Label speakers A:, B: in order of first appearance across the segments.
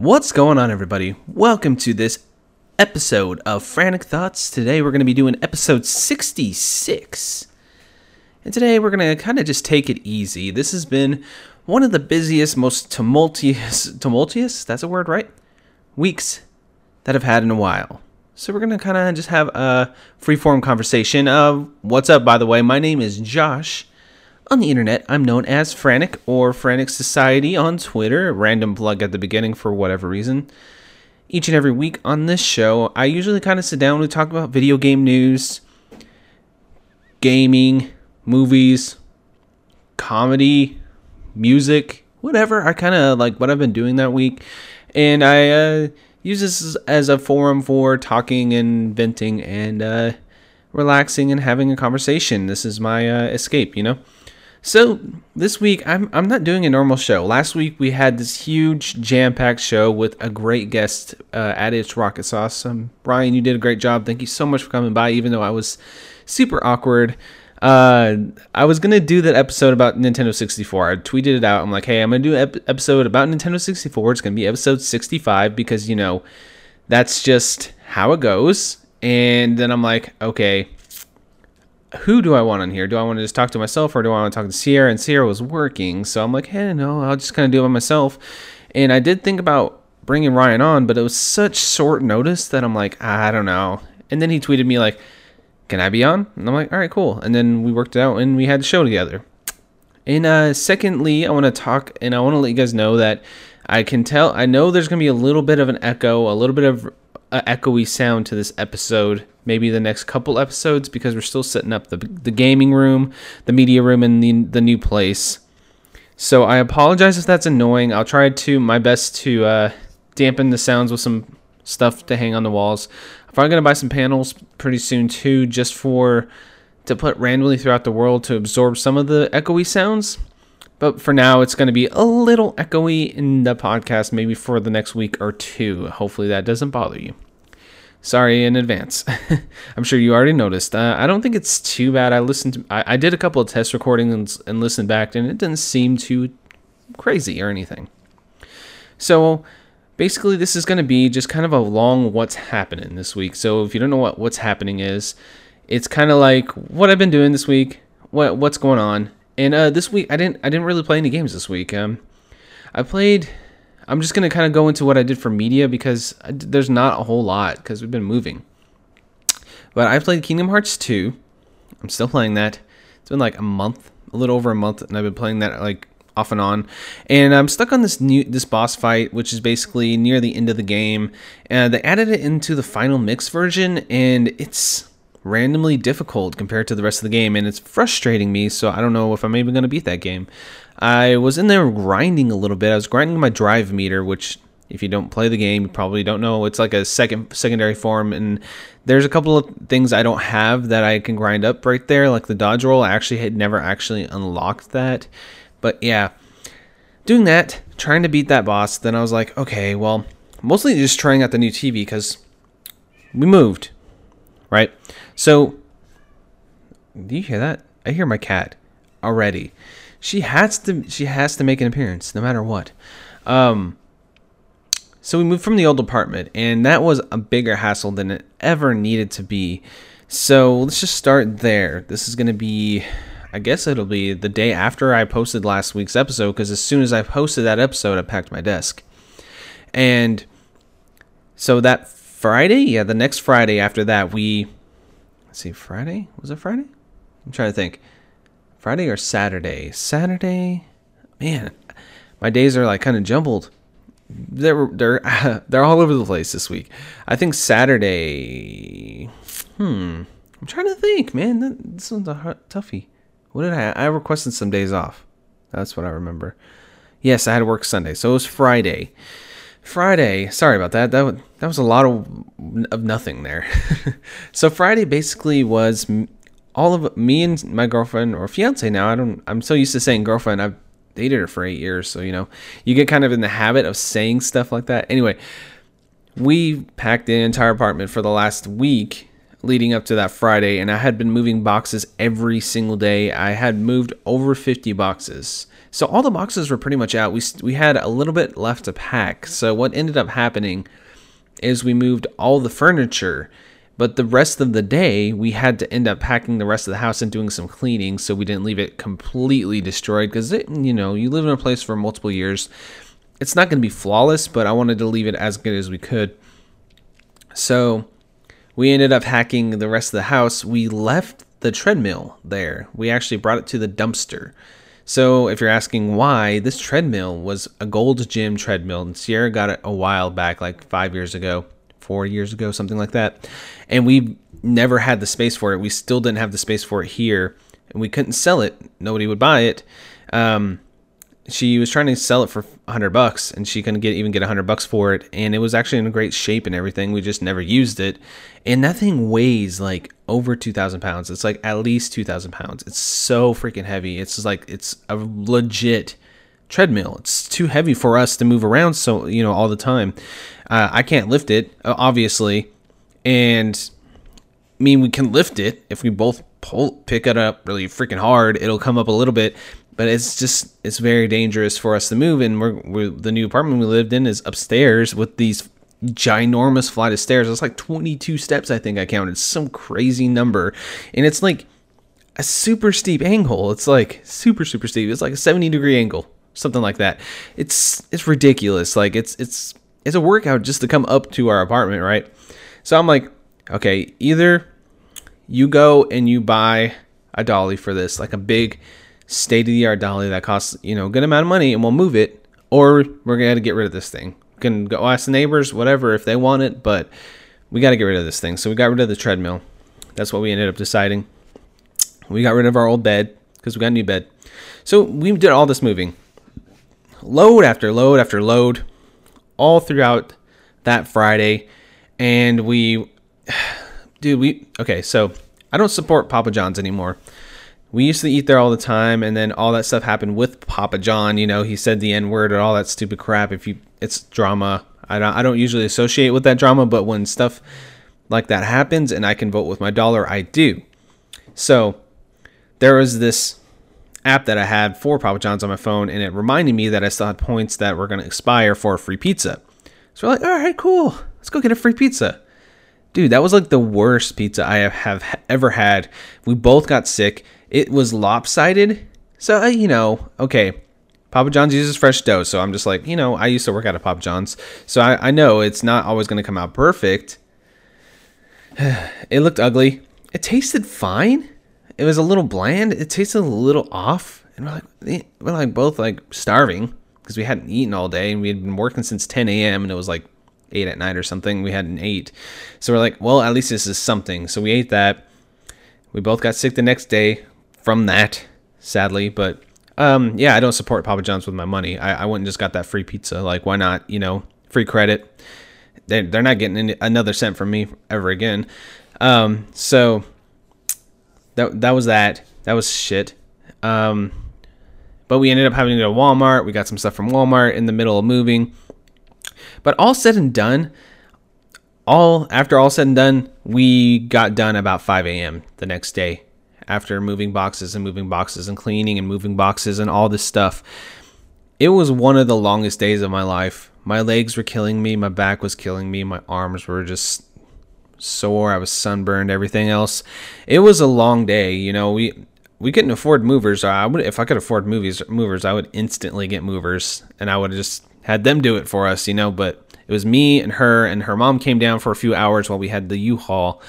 A: What's going on, everybody? Welcome to this episode of Frantic Thoughts. Today we're going to be doing episode 66. And today we're going to kind of just take it easy. This has been one of the busiest, most tumultuous, tumultuous, that's a word, right? Weeks that I've had in a while. So we're going to kind of just have a free-form conversation. of what's up, by the way? My name is Josh. On the internet, I'm known as Frantic or Frantic Society on Twitter. Random plug at the beginning for whatever reason. Each and every week on this show, I usually kind of sit down and talk about video game news, gaming, movies, comedy, music, whatever. I kind of like what I've been doing that week. And I uh, use this as a forum for talking and venting and uh, relaxing and having a conversation. This is my uh, escape, you know? So this week I'm I'm not doing a normal show. Last week we had this huge jam-packed show with a great guest uh, at its rocket sauce. Um, Ryan, you did a great job. Thank you so much for coming by, even though I was super awkward. Uh, I was gonna do that episode about Nintendo 64. I tweeted it out. I'm like, hey, I'm gonna do an ep- episode about Nintendo 64. It's gonna be episode 65 because you know that's just how it goes. And then I'm like, okay, who do I want on here? Do I want to just talk to myself or do I want to talk to Sierra? And Sierra was working, so I'm like, hey, no, I'll just kind of do it by myself. And I did think about bringing Ryan on, but it was such short notice that I'm like, I don't know. And then he tweeted me like, can I be on? And I'm like, all right, cool. And then we worked it out and we had the show together. And uh, secondly, I want to talk and I want to let you guys know that I can tell, I know there's going to be a little bit of an echo, a little bit of uh, echoey sound to this episode maybe the next couple episodes because we're still setting up the the gaming room, the media room, and the the new place. So I apologize if that's annoying. I'll try to my best to uh, dampen the sounds with some stuff to hang on the walls. I'm probably gonna buy some panels pretty soon too, just for to put randomly throughout the world to absorb some of the echoey sounds. But for now, it's going to be a little echoey in the podcast, maybe for the next week or two. Hopefully, that doesn't bother you. Sorry in advance. I'm sure you already noticed. Uh, I don't think it's too bad. I listened. To, I, I did a couple of test recordings and, listened back, and it didn't seem too crazy or anything. So basically, this is going to be just kind of a long what's happening this week. So if you don't know what what's happening is, it's kind of like what I've been doing this week, what what's going on. And uh, this week, I didn't I didn't really play any games this week. Um, I played I'm just to kind of go into what I did for media because there's not a whole lot because we've been moving. But I played Kingdom Hearts 2. I'm still playing that. It's been like a month, a little over a month, and I've been playing that like off and on. And I'm stuck on this new this boss fight, which is basically near the end of the game. And they added it into the final mix version, and it's randomly difficult compared to the rest of the game, and it's frustrating me. So I don't know if I'm even going to beat that game. I was in there grinding a little bit. I was grinding my drive meter, which if you don't play the game, you probably don't know. It's like a second secondary form, and there's a couple of things I don't have that I can grind up right there, like the dodge roll. I actually had never actually unlocked that, but yeah, doing that, trying to beat that boss. Then I was like, okay, well, mostly just trying out the new TV because we moved, right? So, do you hear that? I hear my cat already she has to she has to make an appearance no matter what. Um, so we moved from the old apartment, and that was a bigger hassle than it ever needed to be. So let's just start there. This is gonna be, I guess it'll be the day after I posted last week's episode, because as soon as I posted that episode, I packed my desk, and so that Friday, yeah, the next Friday after that, we let's see, Friday was it Friday? I'm trying to think. Friday or Saturday? Saturday? Man, my days are like kind of jumbled. They're they're they're all over the place this week. I think Saturday. Hmm. I'm trying to think, man. That, this one's a hard, toughie. What did I? I requested some days off. That's what I remember. Yes, I had to work Sunday, so it was Friday. Friday. Sorry about that. That that was a lot of of nothing there. so Friday basically was all of me and my girlfriend or fiance now. I don't. I'm so used to saying girlfriend. I've dated her for eight years, so you know, you get kind of in the habit of saying stuff like that. Anyway, we packed the entire apartment for the last week leading up to that Friday, and I had been moving boxes every single day. I had moved over 50 boxes. So all the boxes were pretty much out. We, we had a little bit left to pack. So what ended up happening is we moved all the furniture, but the rest of the day we had to end up packing the rest of the house and doing some cleaning so we didn't leave it completely destroyed because you know you live in a place for multiple years it's not going to be flawless but i wanted to leave it as good as we could so we ended up hacking the rest of the house. We left the treadmill there. We actually brought it to the dumpster. So if you're asking why, this treadmill was a Gold's Gym treadmill, and Sierra got it a while back, like five years ago, four years ago, something like that. And we never had the space for it. We still didn't have the space for it here, and we couldn't sell it. Nobody would buy it. Um, she was trying to sell it for 100 bucks and she couldn't get even get 100 bucks for it and it was actually in great shape and everything we just never used it. And that thing weighs like over 2000 pounds it's like at least 2000 pounds it's so freaking heavy it's like it's a legit treadmill it's too heavy for us to move around so you know all the time. Uh, i can't lift it obviously and I mean we can lift it if we both pull pick it up really freaking hard it'll come up a little bit but it's just it's very dangerous for us to move and we're, we're, the new apartment we lived in is upstairs with these ginormous flight of stairs. It's like 22 steps i think i counted some crazy number. And it's like a super steep angle. It's like super super steep. It's like a 70 degree angle something like that. It's it's ridiculous. Like it's it's it's a workout just to come up to our apartment right? So i'm like okay either you go and you buy a dolly for this like a big state of the art dolly that costs you know a good amount of money and we'll move it or we're gonna get rid of this thing. We can go ask the neighbors whatever if they want it but we got to get rid of this thing. So we got rid of the treadmill. That's what we ended up deciding. We got rid of our old bed because we got a new bed. So we did all this moving. Load after load after load all throughout that friday and we dude we okay so i don't support papa john's anymore we used to eat there all the time and then all that stuff happened with papa john you know he said the n word and all that stupid crap. If you it's drama. I don't, I don't usually associate with that drama but when stuff like that happens and i can vote with my dollar i do. So there was this app that i had for papa john's on my phone and it reminded me that i still had points that were going to expire for a free pizza. So we're like all right cool. Let's go get a free pizza. Dude that was like the worst pizza i have ever had. We both got sick it was lopsided. So, uh, you know, okay, Papa John's uses fresh dough. So I'm just like, you know, I used to work at a Papa John's. So I, I know it's not always going to come out perfect. it looked ugly. It tasted fine. It was a little bland. It tasted a little off. And we're like, eh, we're like both like starving because we hadn't eaten all day and we had been working since 10 a.m. and it was like 8 at night or something. We hadn't ate. So we're like, well, at least this is something. So we ate that. We both got sick the next day from that, sadly. But um, yeah, I don't support Papa John's with my money. I, I went and just got that free pizza. Like, why not? You know, free credit. They they're not getting any, another cent from me ever again. Um, so that that was that. That was shit. Um, but we ended up having to go to Walmart. We got some stuff from Walmart in the middle of moving. But all said and done, all after all said and done, we got done about 5 a.m. the next day after moving boxes and moving boxes and cleaning and moving boxes and all this stuff. It was one of the longest days of my life. My legs were killing me, my back was killing me, my arms were just sore, I was sunburned, everything else. It was a long day, you know, we we couldn't afford movers. I would if I could afford movies movers, I would instantly get movers and I would have just had them do it for us, you know, but it was me and her and her mom came down for a few hours while we had the U-Haul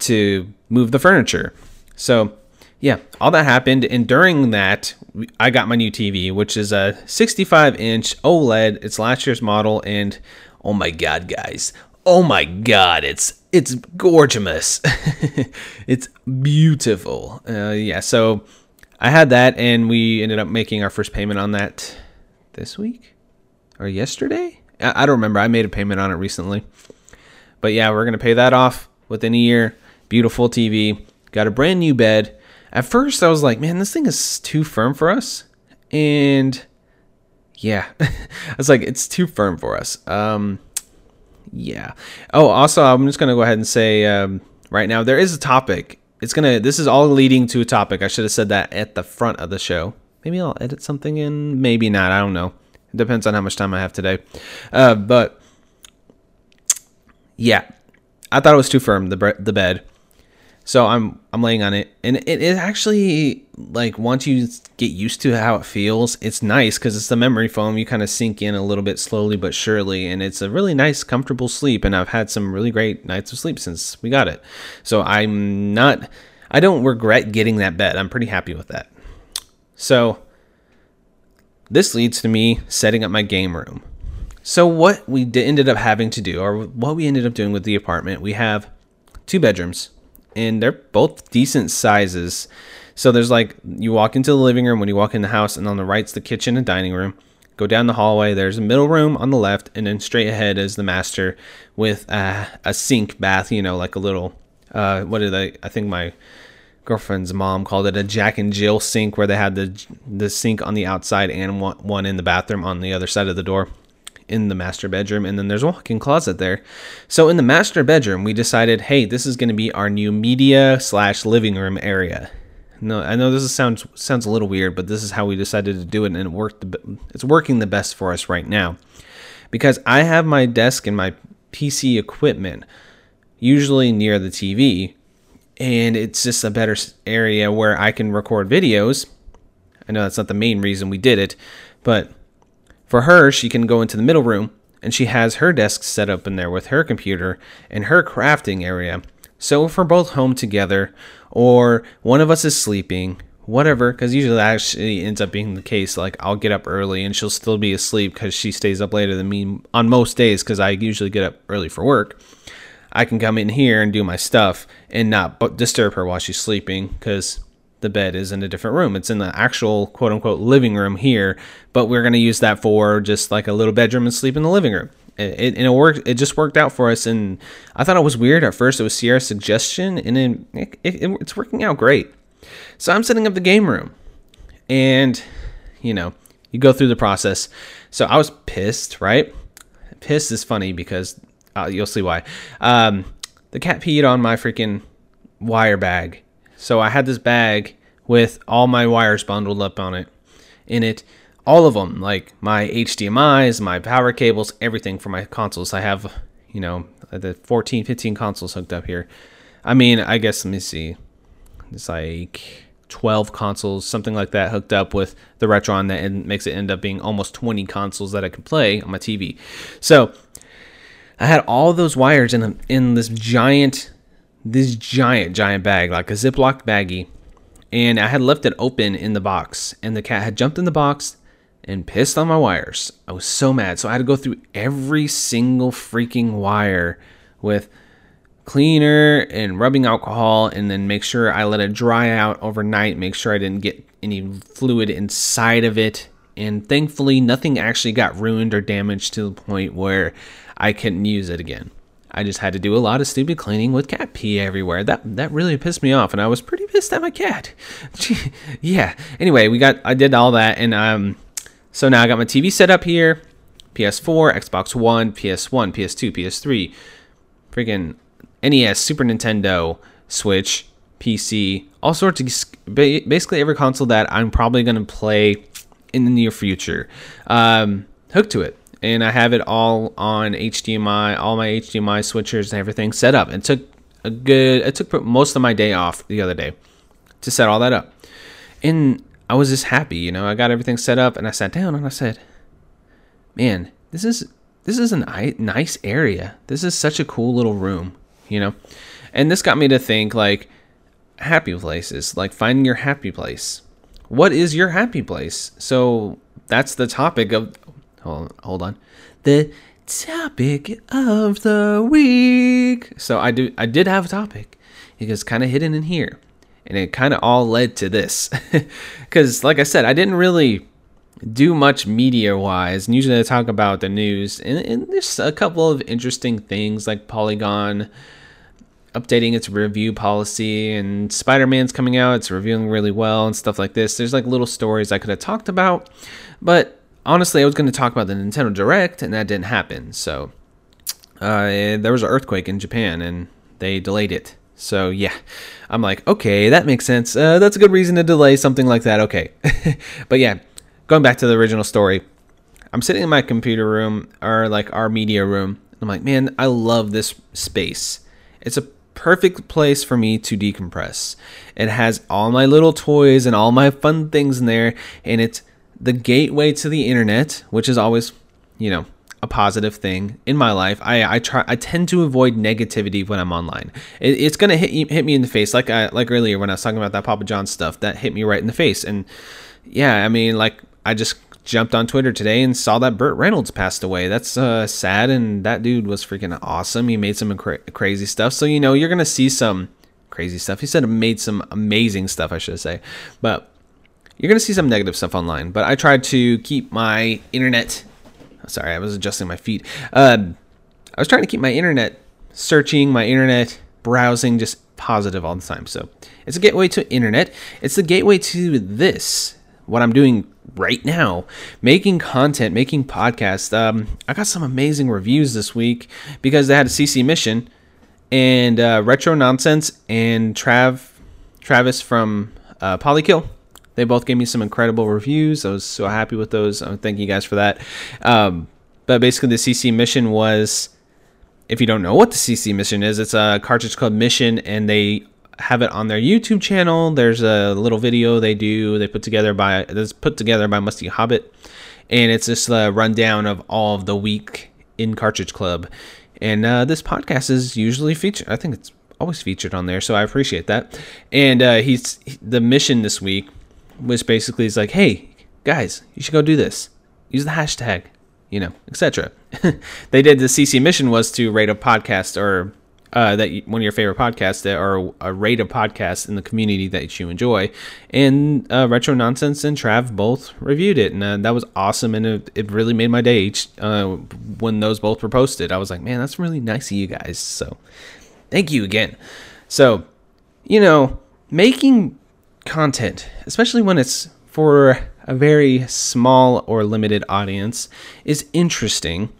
A: to move the furniture. So yeah, all that happened, and during that, I got my new TV, which is a 65 inch OLED. It's last year's model, and oh my god, guys, oh my god, it's it's gorgeous. it's beautiful. Uh, yeah, so I had that, and we ended up making our first payment on that this week or yesterday. I, I don't remember. I made a payment on it recently, but yeah, we're gonna pay that off within a year. Beautiful TV. Got a brand new bed at first, I was like, man, this thing is too firm for us. And yeah, I was like, it's too firm for us. Um, yeah. Oh, also, I'm just going to go ahead and say um, right now. There is a topic. It's gonna. This is all leading to a topic. I should have said that at the front of the show. Maybe I'll edit something in. Maybe not. I don't know. It depends on how much time I have today. Uh, but yeah, I thought it was too firm. The bre- the bed. So I'm I'm laying on it, and it is actually like once you get used to how it feels, it's nice because it's the memory foam. You kind of sink in a little bit slowly but surely, and it's a really nice, comfortable sleep. And I've had some really great nights of sleep since we got it. So I'm not, I don't regret getting that bed. I'm pretty happy with that. So this leads to me setting up my game room. So what we ended up having to do, or what we ended up doing with the apartment, we have two bedrooms and they're both decent sizes. So there's like you walk into the living room when you walk in the house, and on the right's the kitchen and dining room. Go down the hallway. There's a middle room on the left, and then straight ahead is the master with a, a sink bath. You know, like a little uh, what did I? I think my girlfriend's mom called it a Jack and Jill sink, where they had the the sink on the outside and one, one in the bathroom on the other side of the door in the master bedroom, and then there's a walk-in closet there. So in the master bedroom, we decided, hey, this is going to be our new media slash living room area. No, I know this is, sounds sounds a little weird, but this is how we decided to do it, and it worked. It's working the best for us right now, because I have my desk and my PC equipment usually near the TV, and it's just a better area where I can record videos. I know that's not the main reason we did it, but for her, she can go into the middle room and she has her desk set up in there with her computer and her crafting area. So if we're both home together or one of us is sleeping, whatever, because usually that actually ends up being the case. Like I'll get up early and she'll still be asleep because she stays up later than me on most days because I usually get up early for work. I can come in here and do my stuff and not disturb her while she's sleeping because the bed is in a different room. It's in the actual quote unquote living room here, but we're going to use that for just like a little bedroom and sleep in the living room. It, it, and it worked. It just worked out for us. And I thought it was weird at first. It was Sierra's suggestion, and then it, it's working out great. So I'm setting up the game room, and you know, you go through the process. So I was pissed, right? Pissed is funny because uh, you'll see why. Um, the cat peed on my freaking wire bag so I had this bag with all my wires bundled up on it. In it, all of them, like my HDMI's, my power cables, everything for my consoles. I have, you know, the 14, 15 consoles hooked up here. I mean, I guess let me see. It's like 12 consoles, something like that, hooked up with the Retron that makes it end up being almost 20 consoles that I can play on my TV. So I had all those wires in a, in this giant this giant, giant bag, like a Ziploc baggie. And I had left it open in the box, and the cat had jumped in the box and pissed on my wires. I was so mad. So I had to go through every single freaking wire with cleaner and rubbing alcohol and then make sure I let it dry out overnight, make sure I didn't get any fluid inside of it. And thankfully, nothing actually got ruined or damaged to the point where I couldn't use it again. I just had to do a lot of stupid cleaning with cat pee everywhere. That that really pissed me off, and I was pretty pissed at my cat. yeah. Anyway, we got I did all that, and um, so now I got my TV set up here, PS4, Xbox One, PS1, PS2, PS3, freaking NES, Super Nintendo, Switch, PC, all sorts of basically every console that I'm probably gonna play in the near future. Um, hooked to it and I have it all on HDMI, all my HDMI switchers and everything set up. It took a good, it took most of my day off the other day to set all that up. And I was just happy, you know, I got everything set up and I sat down and I said, man, this is, this is a nice area. This is such a cool little room, you know? And this got me to think like happy places, like finding your happy place. What is your happy place? So that's the topic of hold, hold on. The topic of the week. So I do I did have a topic. It was kind of hidden in here. And it kind of all led to this. Cuz like I said, I didn't really do much media wise. And usually I talk about the news and, and there's a couple of interesting things like Polygon updating its review policy and Spider-Man's coming out, it's reviewing really well and stuff like this. There's like little stories I could have talked about, but honestly, I was going to talk about the Nintendo Direct, and that didn't happen. So uh, there was an earthquake in Japan, and they delayed it. So yeah, I'm like, okay, that makes sense. Uh, that's a good reason to delay something like that. Okay, but yeah, going back to the original story, I'm sitting in my computer room or like our media room. I'm like, man, I love this space. It's a perfect place for me to decompress. It has all my little toys and all my fun things in there, and it's the gateway to the internet, which is always, you know, a positive thing in my life. I, I try I tend to avoid negativity when I'm online. It, it's gonna hit hit me in the face like I like earlier when I was talking about that Papa John stuff that hit me right in the face. And yeah, I mean like I just jumped on Twitter today and saw that Burt Reynolds passed away. That's uh, sad, and that dude was freaking awesome. He made some cra- crazy stuff. So you know you're gonna see some crazy stuff. He said made some amazing stuff, I should say, but you're gonna see some negative stuff online. But I tried to keep my internet Sorry, I was adjusting my feet. Uh, I was trying to keep my internet searching, my internet browsing just positive all the time. So it's a gateway to internet. It's the gateway to this, what I'm doing right now, making content, making podcasts. Um, I got some amazing reviews this week because they had a CC mission and uh, Retro Nonsense and Trav, Travis from uh, Polykill they both gave me some incredible reviews. I was so happy with those. Uh, thank you guys for that. Um, but basically, the CC mission was if you don't know what the CC mission is, it's a Cartridge Club mission, and they have it on their YouTube channel. There's a little video they do. They put together by it's put together by Musty Hobbit, and it's just a rundown of all of the week in Cartridge Club. And uh, this podcast is usually featured. I think it's always featured on there, so I appreciate that. And uh, he's the mission this week which basically is like, hey, guys, you should go do this. Use the hashtag, you know, etc. they did the CC mission was to rate a podcast or uh, that you, one of your favorite podcasts that are a rate a podcast in the community that you enjoy. And uh, Retro Nonsense and Trav both reviewed it, and uh, that was awesome. And it, it really made my day each, uh, when those both were posted. I was like, man, that's really nice of you guys. So thank you again. So, you know, making content, especially when it's for a very small or limited audience, is interesting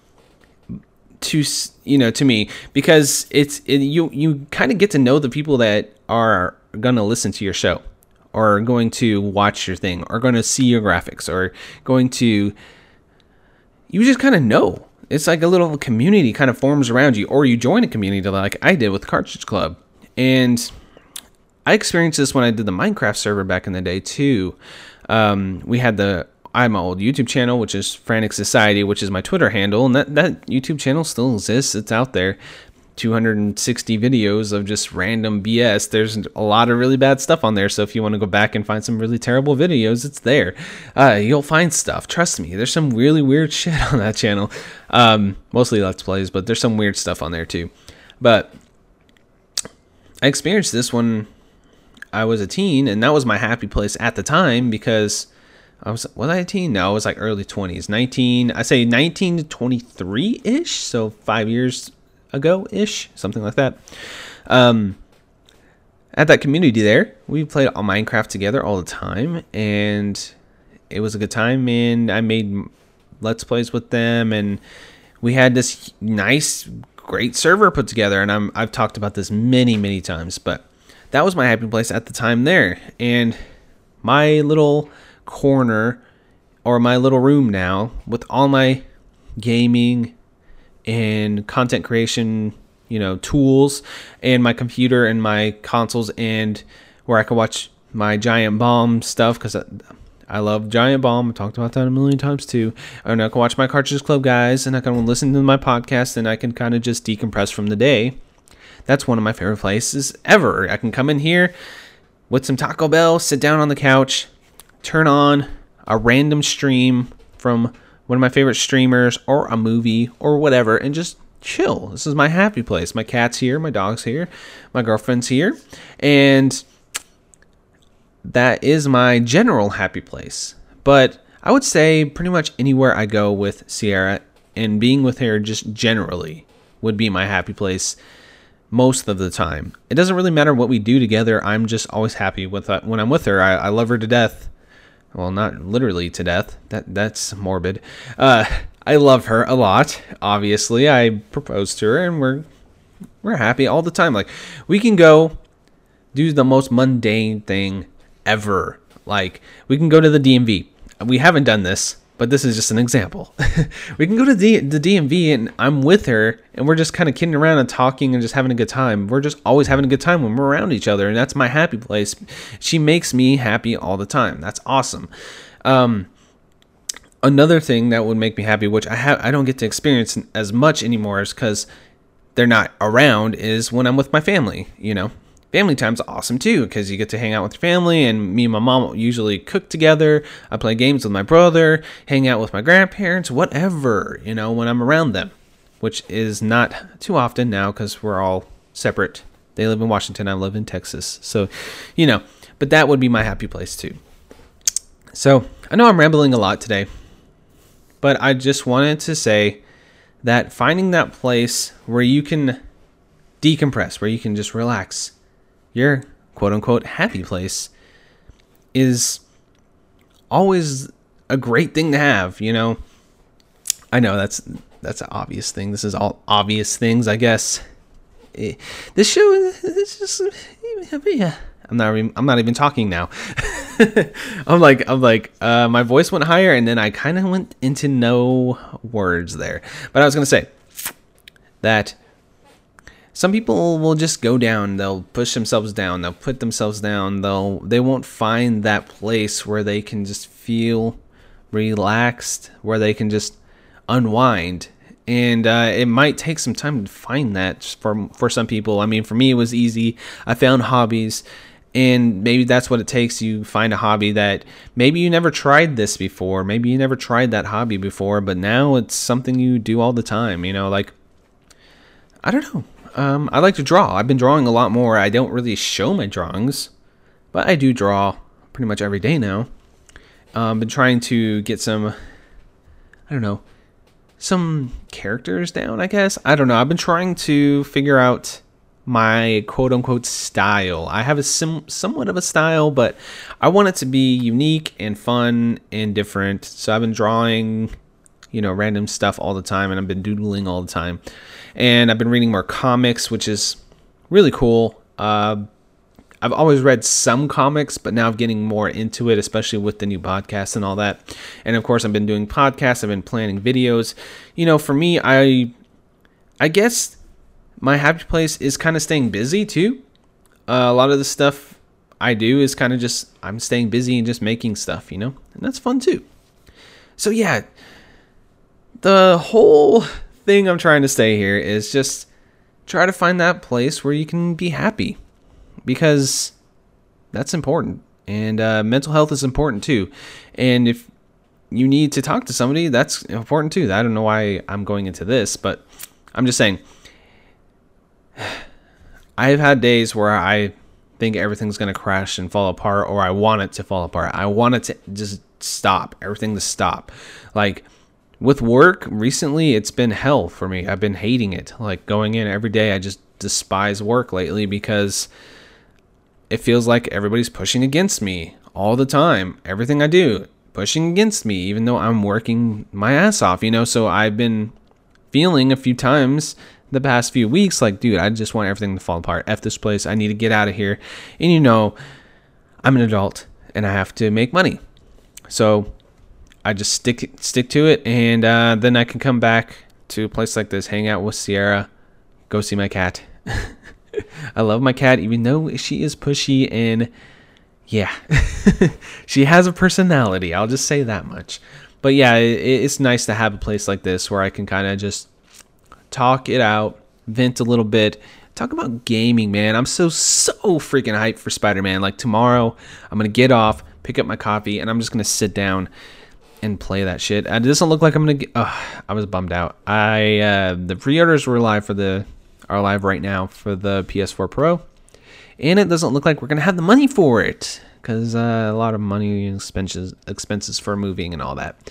A: to you know to me. Because it's it, you you kind of get to know the people that are going to listen to your show or going to watch your thing or going to see your graphics or going to you just kind of know. It's like a little community kind of forms around you or you join a community like i did with cartridge club. And I experienced this when I did the Minecraft server back in the day too. Um, we had the I'm my old YouTube channel, which is Frantic Society, which is my Twitter handle, and that that YouTube channel still exists. It's out there. 260 videos of just random BS. There's a lot of really bad stuff on there. So if you want to go back and find some really terrible videos, it's there. Uh, you'll find stuff. Trust me. There's some really weird shit on that channel. Um, mostly Let's Plays, but there's some weird stuff on there too. But I experienced this one I was a teen, and that was my happy place at the time because I was was I a teen? No, I was like early twenties, nineteen. I say nineteen to twenty three ish, so five years ago ish, something like that. Um, at that community there, we played all Minecraft together all the time, and it was a good time. And I made let's plays with them, and we had this nice, great server put together. And I'm I've talked about this many many times, but that was my happy place at the time there. And my little corner or my little room now with all my gaming and content creation, you know, tools and my computer and my consoles and where I could watch my Giant Bomb stuff because I, I, love Giant Bomb. I talked about that a million times too. And I can watch my Cartridge Club guys and I can listen to my podcast and I can kind of just decompress from the day that's one of my favorite places ever. I can come in here with some Taco Bell, sit down on the couch, turn on a random stream from one of my favorite streamers or a movie or whatever and just chill. This is my happy place. My cat's here, my dog's here, my girlfriend's here, and that is my general happy place. But I would say pretty much anywhere I go with Sierra and being with her just generally would be my happy place most of the time. It doesn't really matter what we do together. I'm just always happy with that. when I'm with her. I, I love her to death. Well, not literally to death. That that's morbid. Uh, I love her a lot. Obviously, I proposed to her, and we're We're happy all the time. Like we can go do the most mundane thing ever. Like we can go to the DMV. We haven't done this, but this is just an example. we can go to the, the DMV and I'm with her and we're just kind of kidding around and talking and just having a good time. We're just always having a good time when we're around each other and that's my happy place. She makes me happy all the time. That's awesome. Um, another thing that would make me happy, which I have I don't get to experience as much anymore, is because they're not around. Is when I'm with my family. You know, family time's awesome too because you get to hang out with your family and me and my mom usually cook together. I play games with my brother hang out with my grandparents whatever you know when i'm around them which is not too often now because we're all separate. They live in washington i live in texas so you know but that would be my happy place too. So i know i'm rambling a lot today but i just wanted to say that finding that place where you can decompress where you can just relax your quote unquote happy place is always a great thing to have, you know. I know that's that's an obvious thing. This is all obvious things, I guess. Eh, this show is just yeah. I'm not even, I'm not even talking now. I'm like I'm like uh, my voice went higher and then I kind of went into no words there. But I was gonna say that some people will just go down they'll push themselves down they'll put themselves down they'll they won't find that place where they can just feel relaxed where they can just unwind. And uh, it might take some time to find that for for some people. I mean for me it was easy. I found hobbies and maybe that's what it takes. You find a hobby that maybe you never tried this before. Maybe you never tried that hobby before but now it's something you do all the time you know like i don't know um, I like to draw. I've been drawing a lot more. I don't really show my drawings, but I do draw pretty much every day now. Um, I've been trying to get some, I don't know, some characters down. I guess I don't know. I've been trying to figure out my quote unquote style. I have a sim- somewhat of a style, but I want it to be unique and fun and different. So I've been drawing, you know, random stuff all the time, and I've been doodling all the time and I've been reading more comics, which is really cool. Uh, I've always read some comics, but now I'm getting more into it, especially with the new podcast and all that. And of course, I've been doing podcasts. I've been planning videos. You know, for me, I, I guess my happy place is kind of staying busy too. Uh, a lot of the stuff I do is kind of just I'm staying busy and just making stuff, you know, and that's fun too. So yeah, the whole thing I'm trying to say here is just try to find that place where you can be happy because that's important. And uh, mental health is important too. And if you need to talk to somebody, that's important too. I don't know why I'm going into this, but I'm just saying. I've had days where I think everything's going to crash and fall apart, or I want it to fall apart. I want it to just stop, everything to stop. Like, with work recently it's been hell for me. I've been hating it. Like going in every day i just despise work lately because it feels like everybody's pushing against me all the time. Everything i do pushing against me even though i'm working my ass off you know? So i've been feeling a few times the past few weeks like dude i just want everything to fall apart. F this place. I need to get out of here. And you know i'm an adult and i have to make money. So I just stick stick to it, and uh, then I can come back to a place like this, hang out with Sierra, go see my cat. I love my cat, even though she is pushy and yeah, she has a personality. I'll just say that much. But yeah, it, it's nice to have a place like this where I can kind of just talk it out, vent a little bit. Talk about gaming, man. I'm so so freaking hyped for Spider-Man. Like tomorrow, I'm gonna get off, pick up my coffee, and I'm just gonna sit down and play that shit. It doesn't look like I'm gonna get. Oh, I was bummed out. I uh, the pre-orders were live for the are live right now for the PS4 Pro, and it doesn't look like we're gonna have the money for it because uh, a lot of money expenses expenses for moving and all that.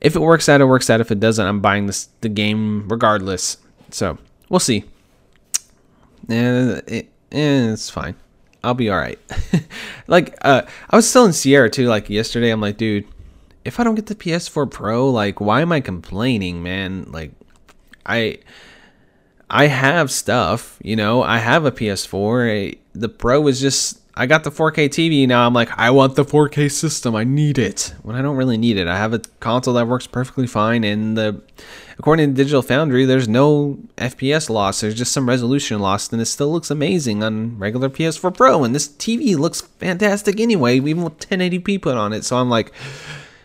A: If it works out, it works out. If it doesn't, I'm buying this the game regardless. So we'll see. And it, eh, it's fine. I'll be all right. like uh, I was telling Sierra too. Like yesterday, I'm like, dude if I don't get the PS4 Pro, like why am I complaining, man? Like I I have stuff, you know, I have a PS4. The Pro is just I got the 4K TV now. I'm like, I want the 4K system. I need it. When I don't really need it, I have a console that works perfectly fine. And the, according to Digital Foundry, there's no FPS loss. There's just some resolution loss, and it still looks amazing on regular PS4 Pro. And this TV looks fantastic anyway, even with 1080p put on it. So I'm like,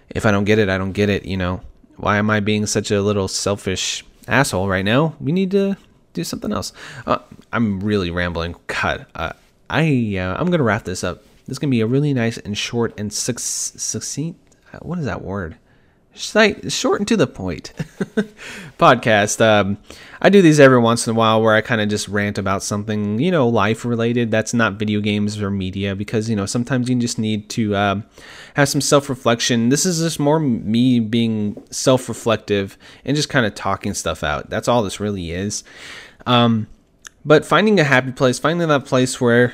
A: if I don't get it, I don't get it. You know, why am I being such a little selfish asshole right now? We need to do something else. Uh, I'm really rambling. God. Uh, I uh, I'm gonna wrap this up. This is gonna be a really nice and short and succinct. What is that word? Short and to the point podcast. Um, I do these every once in a while where I kind of just rant about something, you know, life related that's not video games or media because, you know, sometimes you just need to um, have some self reflection. This is just more me being self reflective and just kind of talking stuff out. That's all this really is. Um, but finding a happy place, finding that place where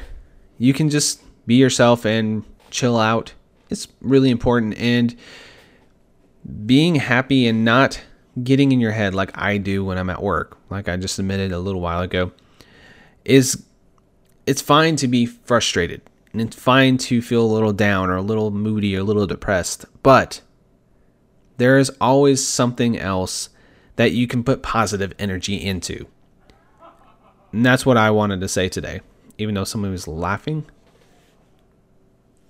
A: you can just be yourself and chill out it's really important. And being happy and not getting in your head like I do when I'm at work, like I just admitted a little while ago, is it's fine to be frustrated and it's fine to feel a little down or a little moody or a little depressed, but there is always something else that you can put positive energy into. And that's what I wanted to say today, even though someone was laughing.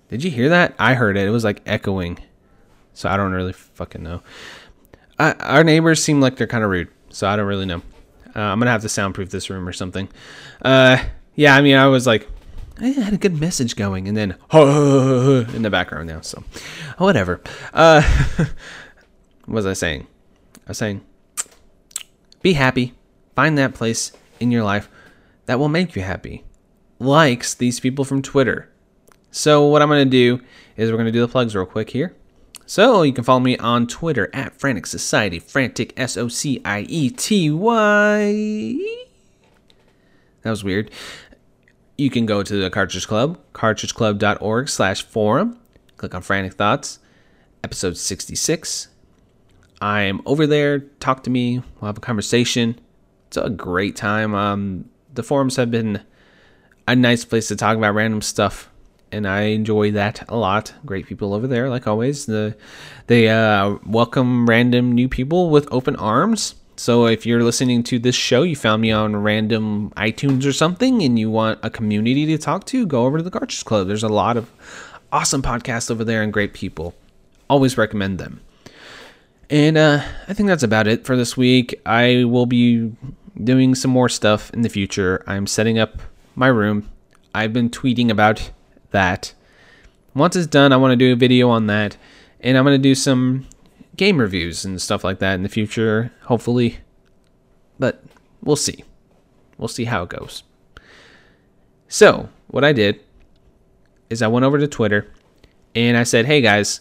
A: Did you hear that? I heard it. It was like echoing. So I don't really fucking know. I, our neighbors seem like they're kind of rude, so I don't really know. Uh, I'm gonna have to soundproof this room or something. Uh, yeah, I mean, I was like, I had a good message going, and then in the background now. So, whatever. Uh, what was I saying? I was saying, be happy. Find that place in your life that will make you happy. Likes these people from Twitter. So, what I'm to do is we're to do the plugs real quick here. So, you can follow me on Twitter at Frantic Society, Frantic S O C I E T Y. That was weird. You can go to the Cartridge Club, cartridgeclub.org slash forum. Click on Frantic Thoughts, episode 66. I am over there. Talk to me. We'll have a conversation. It's a great time. Um, the forums have been a nice place to talk about random stuff and I enjoy that a lot. Great people over there, like always. The they uh, welcome random new people with open arms. So if you're listening to this show, you found me on random iTunes or something, and you want a community to talk to, go over to the Cartridge Club. There's a lot of awesome podcasts over there and great people. Always recommend them. And uh, I think that's about it for this week. I will be doing some more stuff in the future. I'm setting up my room. I've been tweeting about that. Once it's done, I want to do a video on that. And I'm going to do some game reviews and stuff like that in the future, hopefully. But we'll see. We'll see how it goes. So, what I did is I went over to Twitter and I said, hey guys,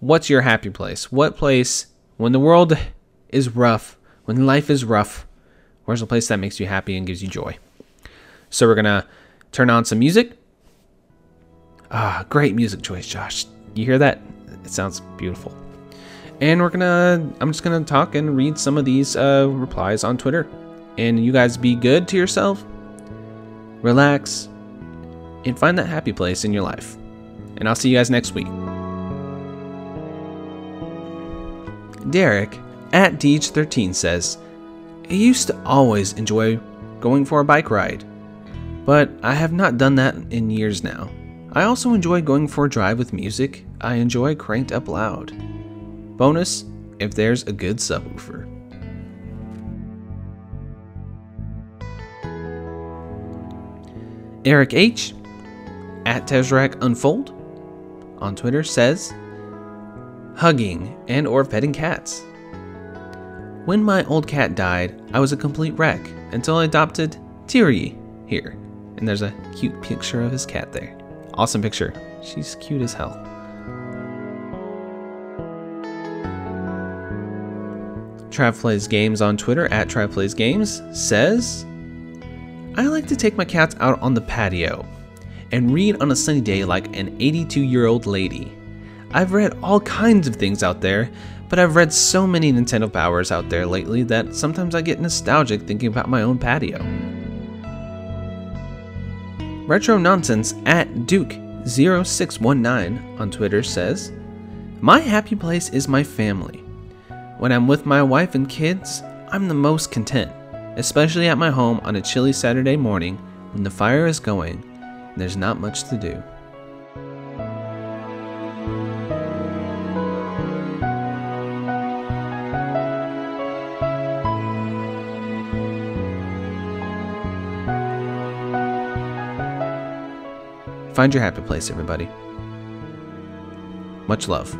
A: what's your happy place? What place, when the world is rough, when life is rough, Where's a place that makes you happy and gives you joy? So we're gonna turn on some music. Ah, great music choice, Josh. You hear that? It sounds beautiful. And we're gonna, I'm just gonna talk and read some of these uh, replies on Twitter. And you guys be good to yourself, relax, and find that happy place in your life. And I'll see you guys next week. Derek at Deej13 says, I used to always enjoy going for a bike ride, but I have not done that in years now. I also enjoy going for a drive with music I enjoy cranked up loud. Bonus if there's a good subwoofer. Eric H. at Tezrak Unfold on Twitter says, hugging and or petting cats. When my old cat died, I was a complete wreck until I adopted Tiri here. And there's a cute picture of his cat there. Awesome picture. She's cute as hell. Trav Plays Games on Twitter at Trav Plays Games says, I like to take my cats out on the patio and read on a sunny day like an 82 year old lady. I've read all kinds of things out there, but I've read so many Nintendo Powers out there lately that sometimes I get nostalgic thinking about my own patio. Retro Nonsense at Duke0619 on Twitter says, My happy place is my family. When I'm with my wife and kids, I'm the most content, especially at my home on a chilly Saturday morning when the fire is going and there's not much to do. Find your happy place, everybody. Much love.